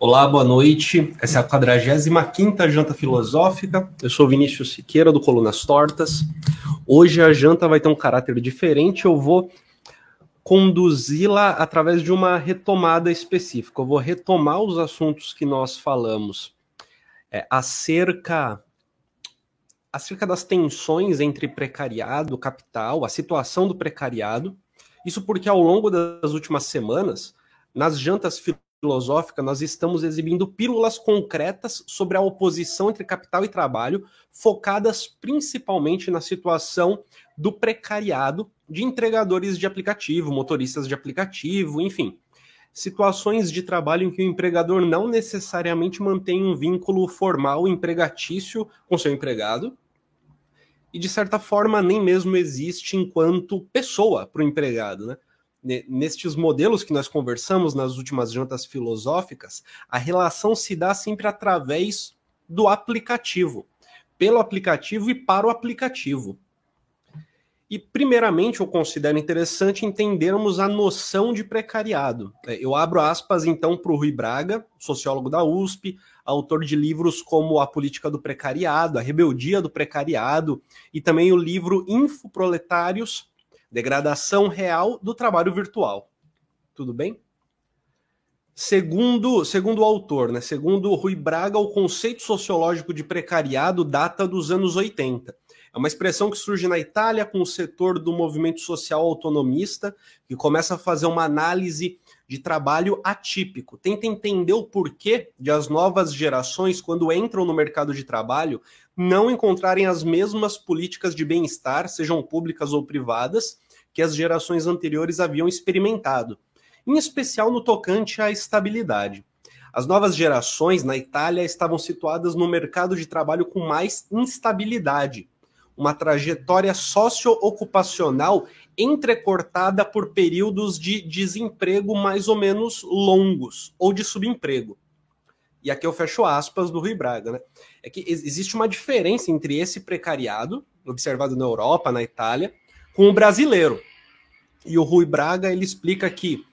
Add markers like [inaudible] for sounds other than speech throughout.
Olá, boa noite. Essa é a 45 Janta Filosófica. Eu sou Vinícius Siqueira, do Colunas Tortas. Hoje a janta vai ter um caráter diferente. Eu vou conduzi-la através de uma retomada específica. Eu vou retomar os assuntos que nós falamos é, acerca, acerca das tensões entre precariado, capital, a situação do precariado. Isso porque ao longo das últimas semanas, nas jantas filosófica, nós estamos exibindo pílulas concretas sobre a oposição entre capital e trabalho, focadas principalmente na situação do precariado de entregadores de aplicativo, motoristas de aplicativo, enfim. Situações de trabalho em que o empregador não necessariamente mantém um vínculo formal empregatício com seu empregado, e de certa forma nem mesmo existe enquanto pessoa para o empregado, né? Nestes modelos que nós conversamos nas últimas jantas filosóficas, a relação se dá sempre através do aplicativo, pelo aplicativo e para o aplicativo. E, primeiramente, eu considero interessante entendermos a noção de precariado. É, eu abro aspas, então, para o Rui Braga, sociólogo da USP, autor de livros como A Política do Precariado, A Rebeldia do Precariado, e também o livro Infoproletários, Degradação real do trabalho virtual. Tudo bem? Segundo, segundo o autor, né, segundo Rui Braga, o conceito sociológico de precariado data dos anos 80. É uma expressão que surge na Itália com o setor do movimento social autonomista, que começa a fazer uma análise de trabalho atípico. Tenta entender o porquê de as novas gerações, quando entram no mercado de trabalho, não encontrarem as mesmas políticas de bem-estar, sejam públicas ou privadas, que as gerações anteriores haviam experimentado, em especial no tocante à estabilidade. As novas gerações na Itália estavam situadas no mercado de trabalho com mais instabilidade, uma trajetória socioocupacional entrecortada por períodos de desemprego mais ou menos longos ou de subemprego e aqui eu fecho aspas do Rui Braga, né? É que existe uma diferença entre esse precariado, observado na Europa, na Itália, com o brasileiro. E o Rui Braga, ele explica que,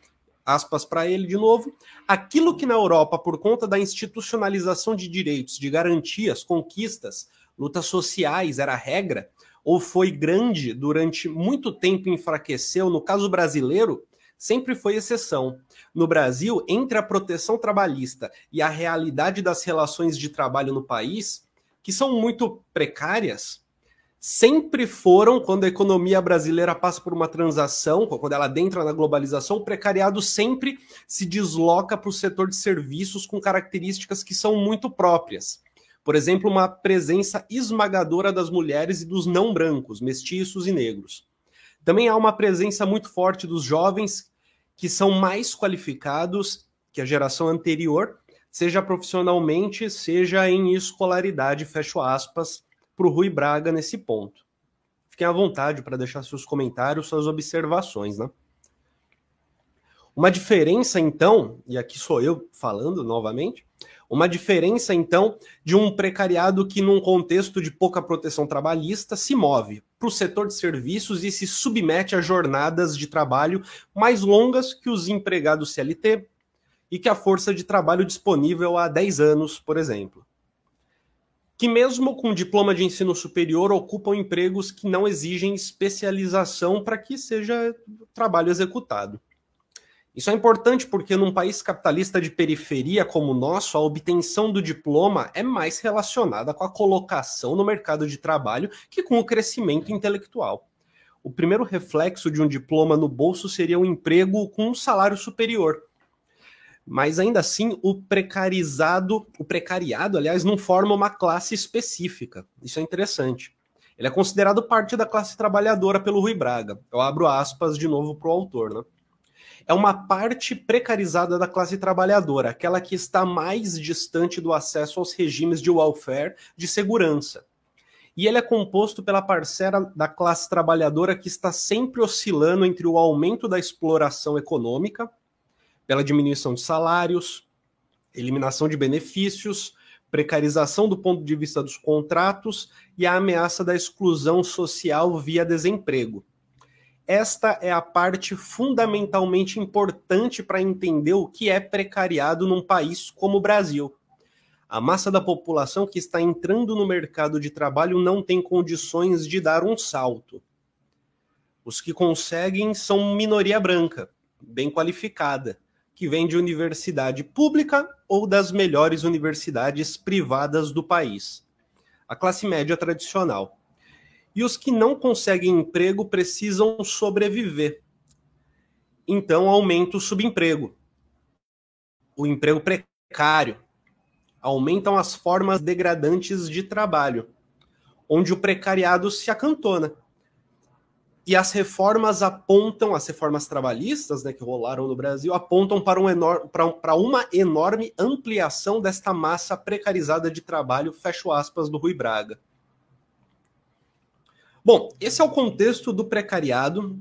aspas para ele de novo, aquilo que na Europa, por conta da institucionalização de direitos, de garantias, conquistas, lutas sociais era regra, ou foi grande durante muito tempo enfraqueceu, no caso brasileiro, sempre foi exceção. No Brasil, entre a proteção trabalhista e a realidade das relações de trabalho no país, que são muito precárias, sempre foram, quando a economia brasileira passa por uma transação, quando ela adentra na globalização, o precariado sempre se desloca para o setor de serviços com características que são muito próprias. Por exemplo, uma presença esmagadora das mulheres e dos não brancos, mestiços e negros. Também há uma presença muito forte dos jovens que são mais qualificados que a geração anterior, seja profissionalmente, seja em escolaridade, fecho aspas, para o Rui Braga nesse ponto. Fiquem à vontade para deixar seus comentários, suas observações, né? Uma diferença, então, e aqui sou eu falando novamente, uma diferença, então, de um precariado que, num contexto de pouca proteção trabalhista, se move para o setor de serviços e se submete a jornadas de trabalho mais longas que os empregados CLT e que a força de trabalho disponível há 10 anos, por exemplo. Que, mesmo com diploma de ensino superior, ocupam empregos que não exigem especialização para que seja trabalho executado. Isso é importante porque num país capitalista de periferia como o nosso, a obtenção do diploma é mais relacionada com a colocação no mercado de trabalho que com o crescimento intelectual. O primeiro reflexo de um diploma no bolso seria um emprego com um salário superior. Mas ainda assim, o precarizado, o precariado, aliás, não forma uma classe específica. Isso é interessante. Ele é considerado parte da classe trabalhadora pelo Rui Braga. Eu abro aspas de novo para o autor, né? É uma parte precarizada da classe trabalhadora, aquela que está mais distante do acesso aos regimes de welfare de segurança. E ele é composto pela parcela da classe trabalhadora que está sempre oscilando entre o aumento da exploração econômica, pela diminuição de salários, eliminação de benefícios, precarização do ponto de vista dos contratos e a ameaça da exclusão social via desemprego esta é a parte fundamentalmente importante para entender o que é precariado num país como o Brasil. A massa da população que está entrando no mercado de trabalho não tem condições de dar um salto. Os que conseguem são minoria branca, bem qualificada, que vem de universidade pública ou das melhores universidades privadas do país. A classe média tradicional. E os que não conseguem emprego precisam sobreviver. Então aumenta o subemprego, o emprego precário, aumentam as formas degradantes de trabalho, onde o precariado se acantona. E as reformas apontam, as reformas trabalhistas né, que rolaram no Brasil, apontam para, um enor para uma enorme ampliação desta massa precarizada de trabalho, fecho aspas, do Rui Braga. Bom, esse é o contexto do precariado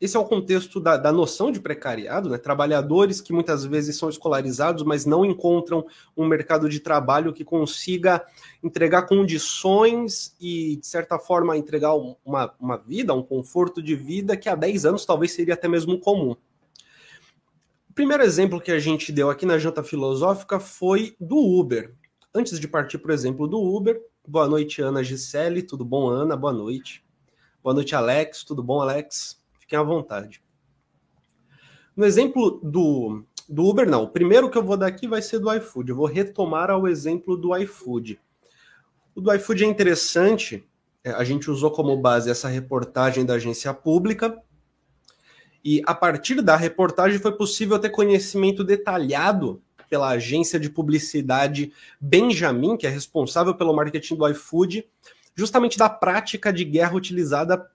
esse é o contexto da, da, noção de precariado, né? Trabalhadores que muitas vezes são escolarizados, mas não encontram um mercado de trabalho que consiga entregar condições e, de certa forma, entregar uma, uma vida, um conforto de vida que há 10 anos talvez seria até mesmo comum. O primeiro exemplo que a gente deu aqui na janta filosófica foi do Uber. Antes de partir, por exemplo, do Uber, boa noite, Ana Gisele, tudo bom, Ana? Boa noite. Boa noite, Alex, tudo bom, Alex? Fiquem à vontade. No exemplo do, do Uber, não. O primeiro que eu vou dar aqui vai ser do iFood. Eu vou retomar ao exemplo do iFood. O do iFood é interessante. É, a gente usou como base essa reportagem da agência pública. E a partir da reportagem foi possível ter conhecimento detalhado pela agência de publicidade Benjamin, que é responsável pelo marketing do iFood, justamente da prática de guerra utilizada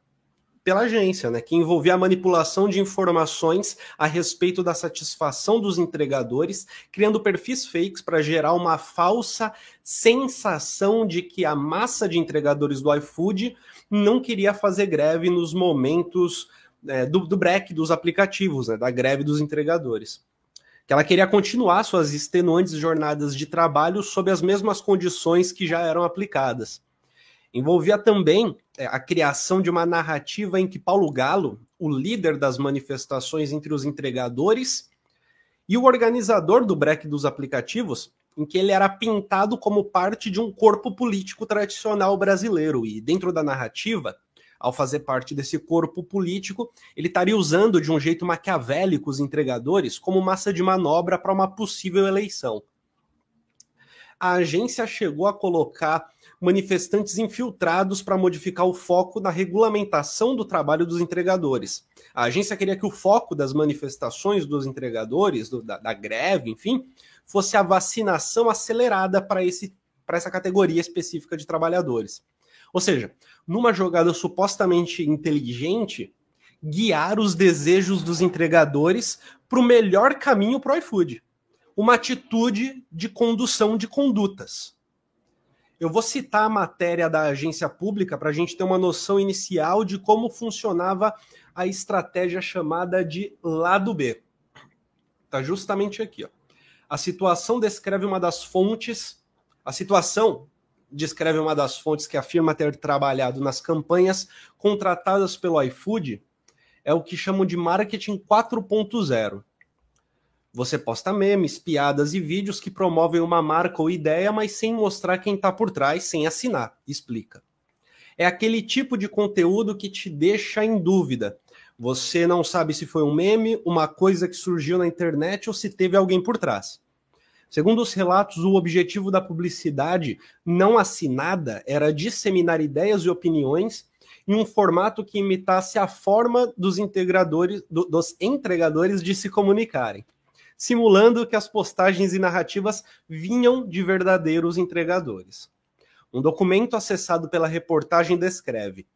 pela agência, né, que envolvia a manipulação de informações a respeito da satisfação dos entregadores, criando perfis fakes para gerar uma falsa sensação de que a massa de entregadores do iFood não queria fazer greve nos momentos é, do, do break dos aplicativos, né, da greve dos entregadores. Que ela queria continuar suas extenuantes jornadas de trabalho sob as mesmas condições que já eram aplicadas. Envolvia também é, a criação de uma narrativa em que Paulo Galo, o líder das manifestações entre os entregadores e o organizador do break dos aplicativos, em que ele era pintado como parte de um corpo político tradicional brasileiro. E dentro da narrativa, ao fazer parte desse corpo político, ele estaria usando de um jeito maquiavélico os entregadores como massa de manobra para uma possível eleição. A agência chegou a colocar manifestantes infiltrados para modificar o foco na regulamentação do trabalho dos entregadores. A agência queria que o foco das manifestações dos entregadores, do, da, da, greve, enfim, fosse a vacinação acelerada para essa categoria específica de trabalhadores. Ou seja, numa jogada supostamente inteligente, guiar os desejos dos entregadores para o melhor caminho para o iFood. Uma atitude de condução de condutas. Eu vou citar a matéria da agência pública para a gente ter uma noção inicial de como funcionava a estratégia chamada de lado B. Está justamente aqui. Ó. A situação descreve uma das fontes. A situação descreve uma das fontes que afirma ter trabalhado nas campanhas contratadas pelo iFood. É o que chamam de marketing 4.0. Você posta memes, piadas e vídeos que promovem uma marca ou ideia, mas sem mostrar quem está por trás, sem assinar. Explica. É aquele tipo de conteúdo que te deixa em dúvida. Você não sabe se foi um meme, uma coisa que surgiu na internet ou se teve alguém por trás. Segundo os relatos, o objetivo da publicidade não assinada era disseminar ideias e opiniões em um formato que imitasse a forma dos integradores, do, dos entregadores de se comunicarem simulando que as postagens e narrativas vinham de verdadeiros entregadores. Um documento acessado pela reportagem descreve: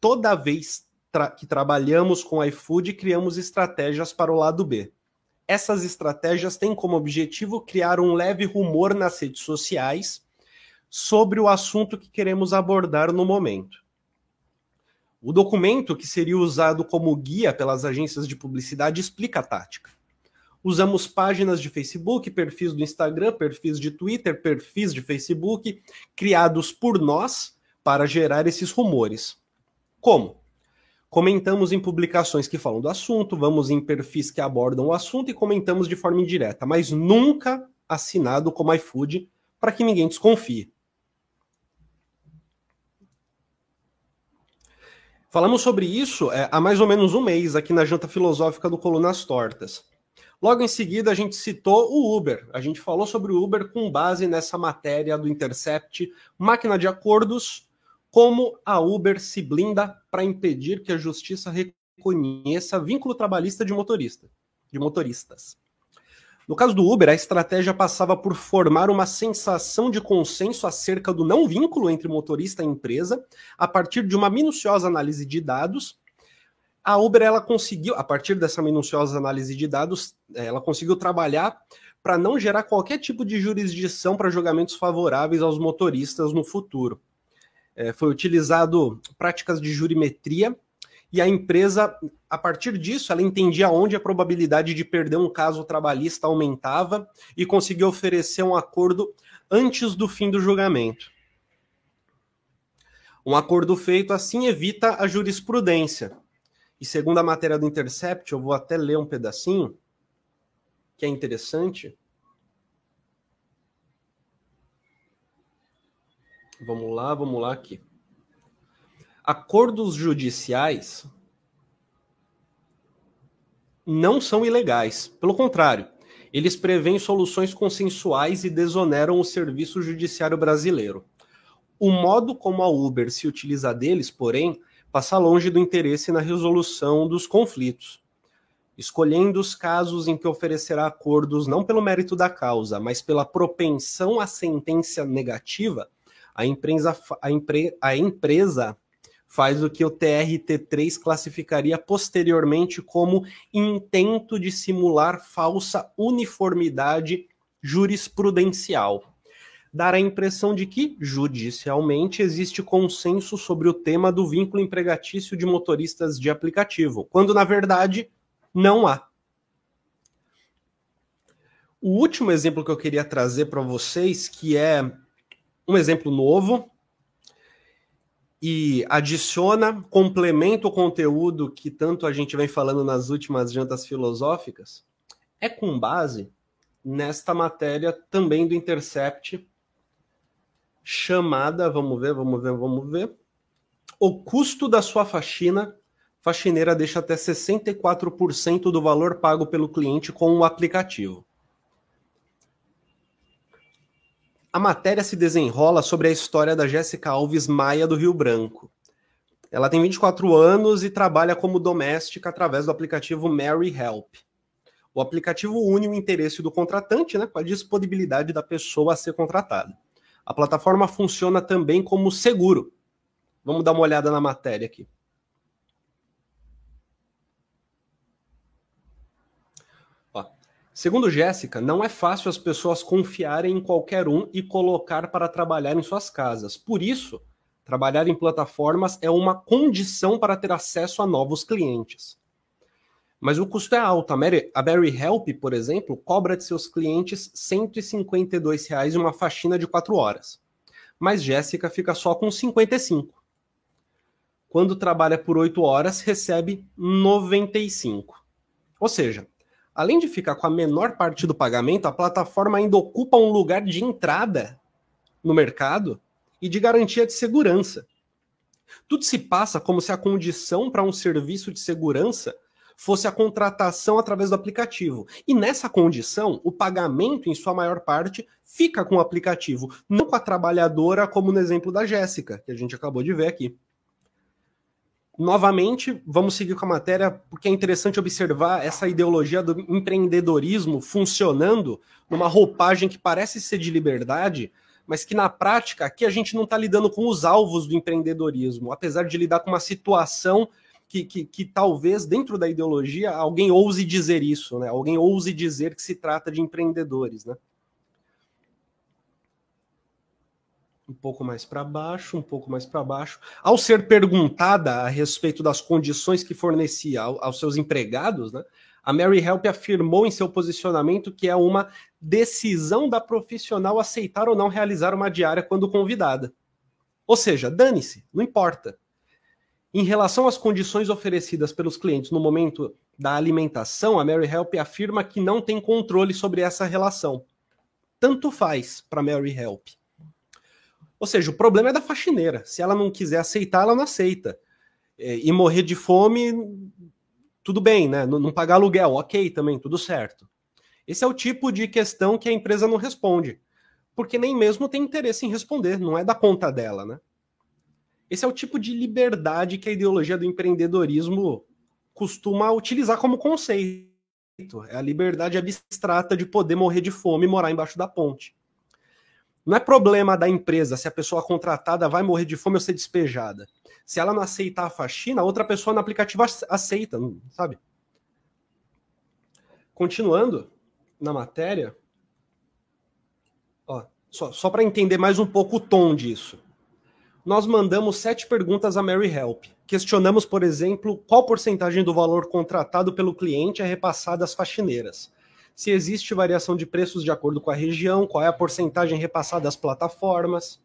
toda vez tra que trabalhamos com iFood, criamos estratégias para o lado B. Essas estratégias têm como objetivo criar um leve rumor nas redes sociais sobre o assunto que queremos abordar no momento. O documento, que seria usado como guia pelas agências de publicidade, explica a tática. Usamos páginas de Facebook, perfis do Instagram, perfis de Twitter, perfis de Facebook, criados por nós para gerar esses rumores. Como? Comentamos em publicações que falam do assunto, vamos em perfis que abordam o assunto e comentamos de forma indireta, mas nunca assinado como iFood para que ninguém desconfie. Falamos sobre isso é, há mais ou menos um mês aqui na Janta Filosófica do Colunas Tortas. Logo em seguida, a gente citou o Uber. A gente falou sobre o Uber com base nessa matéria do Intercept, máquina de acordos, como a Uber se blinda para impedir que a justiça reconheça vínculo trabalhista de motorista, de motoristas. No caso do Uber, a estratégia passava por formar uma sensação de consenso acerca do não vínculo entre motorista e empresa, a partir de uma minuciosa análise de dados. A Uber ela conseguiu, a partir dessa minuciosa análise de dados, ela conseguiu trabalhar para não gerar qualquer tipo de jurisdição para julgamentos favoráveis aos motoristas no futuro. É, foi utilizado práticas de jurimetria e a empresa, a partir disso, ela entendia onde a probabilidade de perder um caso trabalhista aumentava e conseguiu oferecer um acordo antes do fim do julgamento. Um acordo feito assim evita a jurisprudência. E segundo a matéria do Intercept, eu vou até ler um pedacinho, que é interessante. Vamos lá, vamos lá aqui acordos judiciais não são ilegais. Pelo contrário, eles prevêem soluções consensuais e desoneram o serviço judiciário brasileiro. O modo como a Uber se utiliza deles, porém, passa longe do interesse na resolução dos conflitos. Escolhendo os casos em que oferecerá acordos não pelo mérito da causa, mas pela propensão à sentença negativa, a empresa, a, a empresa faz o que o TRT3 classificaria posteriormente como intento de simular falsa uniformidade jurisprudencial. Dar a impressão de que, judicialmente, existe consenso sobre o tema do vínculo empregatício de motoristas de aplicativo, quando, na verdade, não há. O último exemplo que eu queria trazer para vocês, que é um exemplo novo, e adiciona, complementa o conteúdo que tanto a gente vem falando nas últimas jantas filosóficas, é com base nesta matéria também do Intercept, chamada, vamos ver, vamos ver, vamos ver, o custo da sua faxina, faxineira deixa até 64% do valor pago pelo cliente com o aplicativo. A matéria se desenrola sobre a história da Jéssica Alves Maia do Rio Branco. Ela tem 24 anos e trabalha como doméstica através do aplicativo Mary Help. O aplicativo une o interesse do contratante né, com a disponibilidade da pessoa a ser contratada. A plataforma funciona também como seguro. Vamos dar uma olhada na matéria aqui. Segundo Jéssica, não é fácil as pessoas confiarem em qualquer um e colocar para trabalhar em suas casas. Por isso, trabalhar em plataformas é uma condição para ter acesso a novos clientes. Mas o custo é alto. A Mary, a Barry Help, por exemplo, cobra de seus clientes 152 reais uma faxina de 4 horas. Mas Jéssica fica só com 55. Quando trabalha por 8 horas, recebe 95. Ou seja, além de ficar com a menor parte do pagamento, a plataforma ainda ocupa um lugar de entrada no mercado e de garantia de segurança. Tudo se passa como se a condição para um serviço de segurança fosse a contratação através do aplicativo. E nessa condição, o pagamento, em sua maior parte, fica com o aplicativo, não com a trabalhadora, como no exemplo da Jéssica, que a gente acabou de ver aqui novamente, vamos seguir com a matéria, porque é interessante observar essa ideologia do empreendedorismo funcionando numa roupagem que parece ser de liberdade, mas que na prática aqui a gente não está lidando com os alvos do empreendedorismo, apesar de lidar com uma situação que, que, que, talvez dentro da ideologia alguém ouse dizer isso, né? Alguém ouse dizer que se trata de empreendedores, né? Um pouco mais para baixo, um pouco mais para baixo. Ao ser perguntada a respeito das condições que fornecia aos seus empregados, né, a Mary Help afirmou em seu posicionamento que é uma decisão da profissional aceitar ou não realizar uma diária quando convidada. Ou seja, dane-se, não importa. Em relação às condições oferecidas pelos clientes no momento da alimentação, a Mary Help afirma que não tem controle sobre essa relação. Tanto faz para Mary Help. Ou seja, o problema é da faxineira. Se ela não quiser aceitar, ela não aceita. É, e morrer de fome, tudo bem, né? Não, pagar aluguel, ok também, tudo certo. Esse é o tipo de questão que a empresa não responde. Porque nem mesmo tem interesse em responder, não é da conta dela, né? Esse é o tipo de liberdade que a ideologia do empreendedorismo costuma utilizar como conceito. É a liberdade abstrata de poder morrer de fome e morar embaixo da ponte. Não é problema da empresa se a pessoa contratada vai morrer de fome ou ser despejada. Se ela não aceitar a faxina, outra pessoa no aplicativo aceita, sabe? Continuando na matéria, ó, só, só para entender mais um pouco o tom disso nós mandamos sete perguntas a Mary Help. Questionamos, por exemplo, qual porcentagem do valor contratado pelo cliente é repassado às faxineiras. Se existe variação de preços de acordo com a região, qual é a porcentagem repassada às plataformas,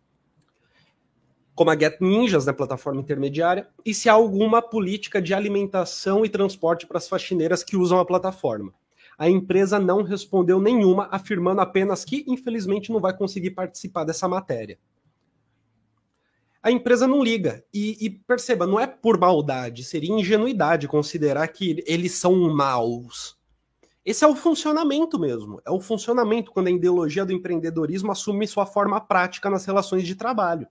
como a Get Ninjas, né, plataforma intermediária, e se há alguma política de alimentação e transporte para as faxineiras que usam a plataforma. A empresa não respondeu nenhuma, afirmando apenas que, infelizmente, não vai conseguir participar dessa matéria a empresa não liga. E, e, perceba, não é por maldade, seria ingenuidade considerar que eles são maus. Esse é o funcionamento mesmo. É o funcionamento quando a ideologia do empreendedorismo assume sua forma prática nas relações de trabalho.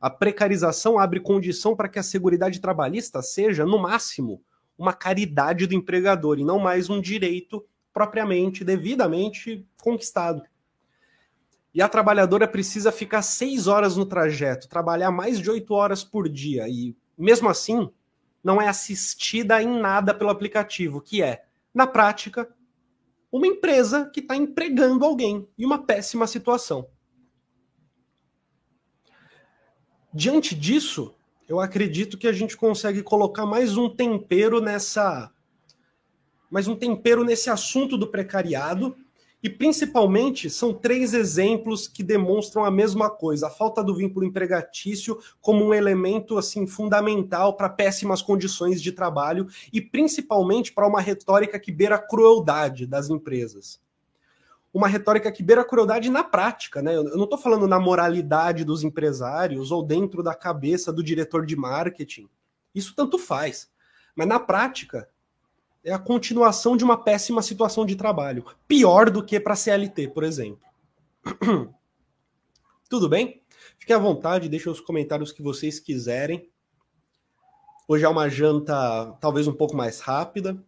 A precarização abre condição para que a seguridade trabalhista seja, no máximo, uma caridade do empregador e não mais um direito propriamente, devidamente conquistado. E a trabalhadora precisa ficar seis horas no trajeto, trabalhar mais de oito horas por dia. E mesmo assim, não é assistida em nada pelo aplicativo, que é, na prática, uma empresa que está empregando alguém em uma péssima situação. Diante disso, eu acredito que a gente consegue colocar mais um tempero nessa. Mais um tempero nesse assunto do precariado e principalmente são três exemplos que demonstram a mesma coisa: a falta do vínculo empregatício como um elemento assim fundamental para péssimas condições de trabalho e principalmente para uma retórica que beira a crueldade das empresas. Uma retórica que beira a crueldade na prática, né? Eu não estou falando na moralidade dos empresários ou dentro da cabeça do diretor de marketing. Isso tanto faz. Mas na prática, é a continuação de uma péssima situação de trabalho. Pior do que para CLT, por exemplo. [clears throat] Tudo bem? Fique à vontade, deixem os comentários que vocês quiserem. Hoje é uma janta talvez um pouco mais rápida.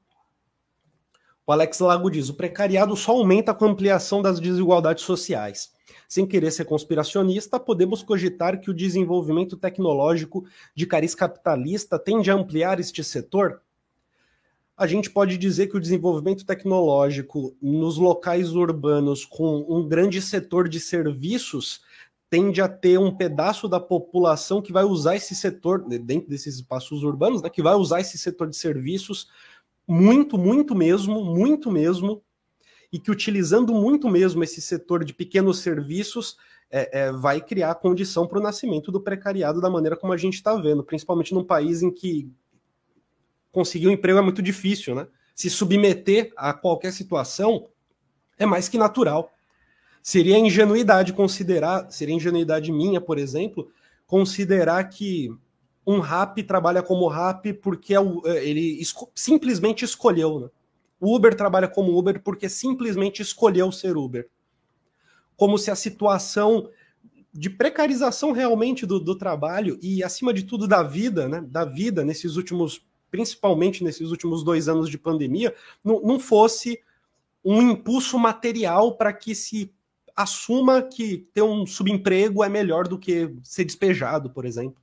O Alex Lago diz: o precariado só aumenta com a ampliação das desigualdades sociais. Sem querer ser conspiracionista, podemos cogitar que o desenvolvimento tecnológico de cariz capitalista tende a ampliar este setor? A gente pode dizer que o desenvolvimento tecnológico nos locais urbanos com um grande setor de serviços tende a ter um pedaço da população que vai usar esse setor, dentro desses espaços urbanos, né, que vai usar esse setor de serviços muito, muito mesmo, muito mesmo, e que utilizando muito mesmo esse setor de pequenos serviços, é, é, vai criar condição para o nascimento do precariado da maneira como a gente está vendo, principalmente num país em que conseguir um emprego é muito difícil, né? Se submeter a qualquer situação é mais que natural. Seria ingenuidade considerar, seria ingenuidade minha, por exemplo, considerar que um rap trabalha como rap porque é é, ele esco simplesmente escolheu, né? O Uber trabalha como Uber porque simplesmente escolheu ser Uber. Como se a situação de precarização realmente do, do trabalho e, acima de tudo, da vida, né? Da vida nesses últimos principalmente nesses últimos dois anos de pandemia, não, não fosse um impulso material para que se assuma que ter um subemprego é melhor do que ser despejado, por exemplo.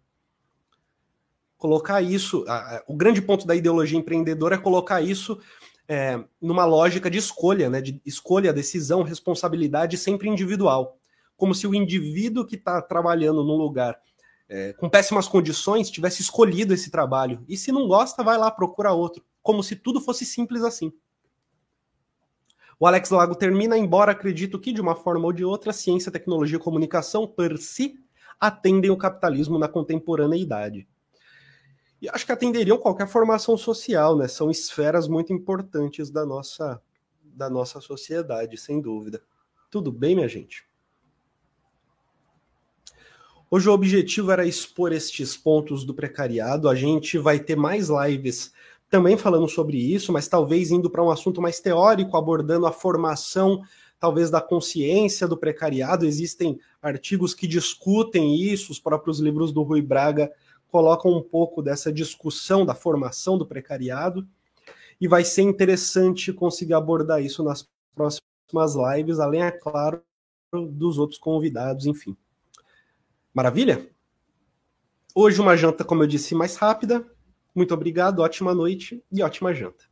Colocar isso, a, o grande ponto da ideologia empreendedora é colocar isso é, numa lógica de escolha, né, de escolha, decisão, responsabilidade sempre individual. Como se o indivíduo que está trabalhando num lugar é, com péssimas condições, tivesse escolhido esse trabalho. E se não gosta, vai lá, procura outro. Como se tudo fosse simples assim. O Alex Lago termina, embora acredito que, de uma forma ou de outra, ciência, tecnologia e comunicação, per si, atendem o capitalismo na contemporaneidade. e acho que atenderiam qualquer formação social, né? São esferas muito importantes da nossa, da nossa sociedade, sem dúvida. Tudo bem, minha gente? Hoje o objetivo era expor estes pontos do precariado. A gente vai ter mais lives também falando sobre isso, mas talvez indo para um assunto mais teórico, abordando a formação, talvez da consciência do precariado. Existem artigos que discutem isso, os próprios livros do Rui Braga colocam um pouco dessa discussão da formação do precariado. E vai ser interessante conseguir abordar isso nas próximas lives, além, é claro, dos outros convidados, enfim. Maravilha? Hoje uma janta, como eu disse, mais rápida, muito obrigado, ótima noite e ótima janta.